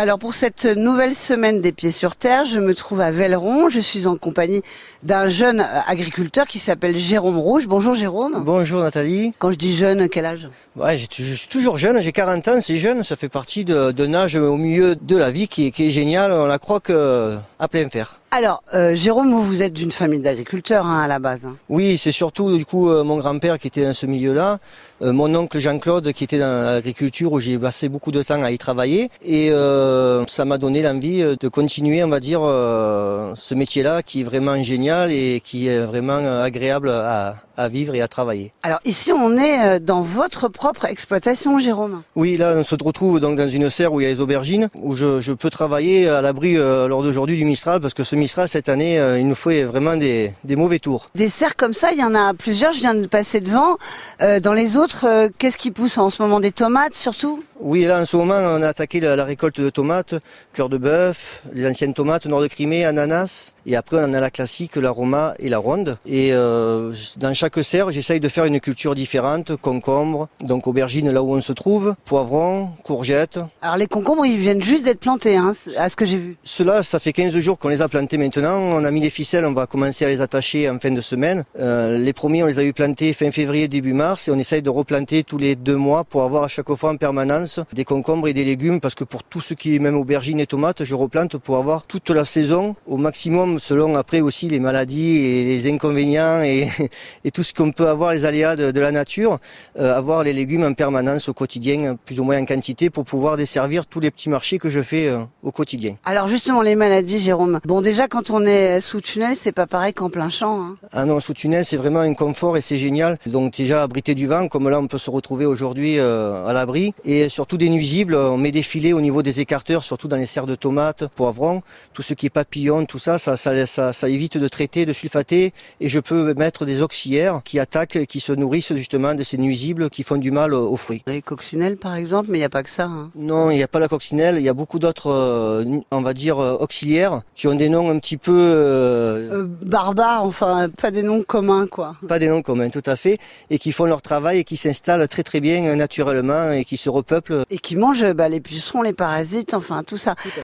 Alors pour cette nouvelle semaine des pieds sur terre, je me trouve à Velleron. Je suis en compagnie d'un jeune agriculteur qui s'appelle Jérôme Rouge. Bonjour Jérôme. Bonjour Nathalie. Quand je dis jeune, quel âge? Ouais, je suis toujours jeune, j'ai 40 ans, c'est jeune, ça fait partie d'un âge au milieu de la vie qui est, qui est génial, on la croit que à plein fer. Alors, euh, Jérôme, vous, vous êtes d'une famille d'agriculteurs hein, à la base. hein. Oui, c'est surtout du coup euh, mon grand-père qui était dans ce milieu-là, euh, mon oncle Jean-Claude qui était dans l'agriculture où j'ai passé beaucoup de temps à y travailler et ça m'a donné l'envie de continuer, on va dire, ce métier-là qui est vraiment génial et qui est vraiment agréable à, à vivre et à travailler. Alors ici, on est dans votre propre exploitation, Jérôme. Oui, là, on se retrouve donc dans une serre où il y a les aubergines, où je, je peux travailler à l'abri lors d'aujourd'hui du Mistral, parce que ce Cette année, euh, il nous fait vraiment des, des mauvais tours. Des serres comme ça, il y en a plusieurs. Je viens de passer devant. Euh, dans les autres, euh, qu'est-ce qui pousse en ce moment? Des tomates, surtout? Oui, là, en ce moment, on a attaqué la, la récolte de tomates, cœur de bœuf, les anciennes tomates, nord de Crimée, ananas, et après, on a la classique, la roma et la ronde. Et euh, dans chaque serre, j'essaye de faire une culture différente, concombre, donc aubergine là où on se trouve, poivrons, courgettes, Alors les concombres, ils viennent juste d'être plantés, hein, à ce que j'ai vu. Cela, ça fait 15 jours qu'on les a plantés maintenant. On a mis les ficelles, on va commencer à les attacher en fin de semaine. Euh, les premiers, on les a eu plantés fin février, début mars, et on essaye de replanter tous les deux mois pour avoir à chaque fois en permanence des concombres et des légumes, parce que pour tout ce qui est même aubergines et tomates, je replante pour avoir toute la saison au maximum, selon après aussi les maladies et les inconvénients et, et tout ce qu'on peut avoir, les aléas de, de la nature, euh, avoir les légumes en permanence au quotidien, plus ou moins en quantité, pour pouvoir desservir tous les petits marchés que je fais euh, au quotidien. Alors justement, les maladies, Jérôme. Bon, déjà, quand on est sous tunnel, c'est pas pareil qu'en plein champ. hein. Ah non, sous tunnel, c'est vraiment un confort et c'est génial. Donc déjà abrité du vent, comme là on peut se retrouver aujourd'hui euh, à l'abri. Et surtout des nuisibles, on met des filets au niveau des écarteurs, surtout dans les serres de tomates, poivrons, tout ce qui est papillon, tout ça, ça, ça, ça, ça évite de traiter, de sulfater. Et je peux mettre des auxiliaires qui attaquent, qui se nourrissent justement de ces nuisibles qui font du mal aux fruits. Les coccinelles, par exemple, mais il n'y a pas que ça. hein. Non, il n'y a pas la coccinelle, il y a beaucoup d'autres, euh, on va dire, euh, auxiliaires qui ont des noms un petit peu... euh, Euh, barbares, enfin, pas des noms communs, quoi. pas des noms communs, tout à fait, et qui font leur travail et qui s'installent très très bien naturellement et qui se repeuplent Et qui mangent bah, les pucerons, les parasites, enfin, tout ça.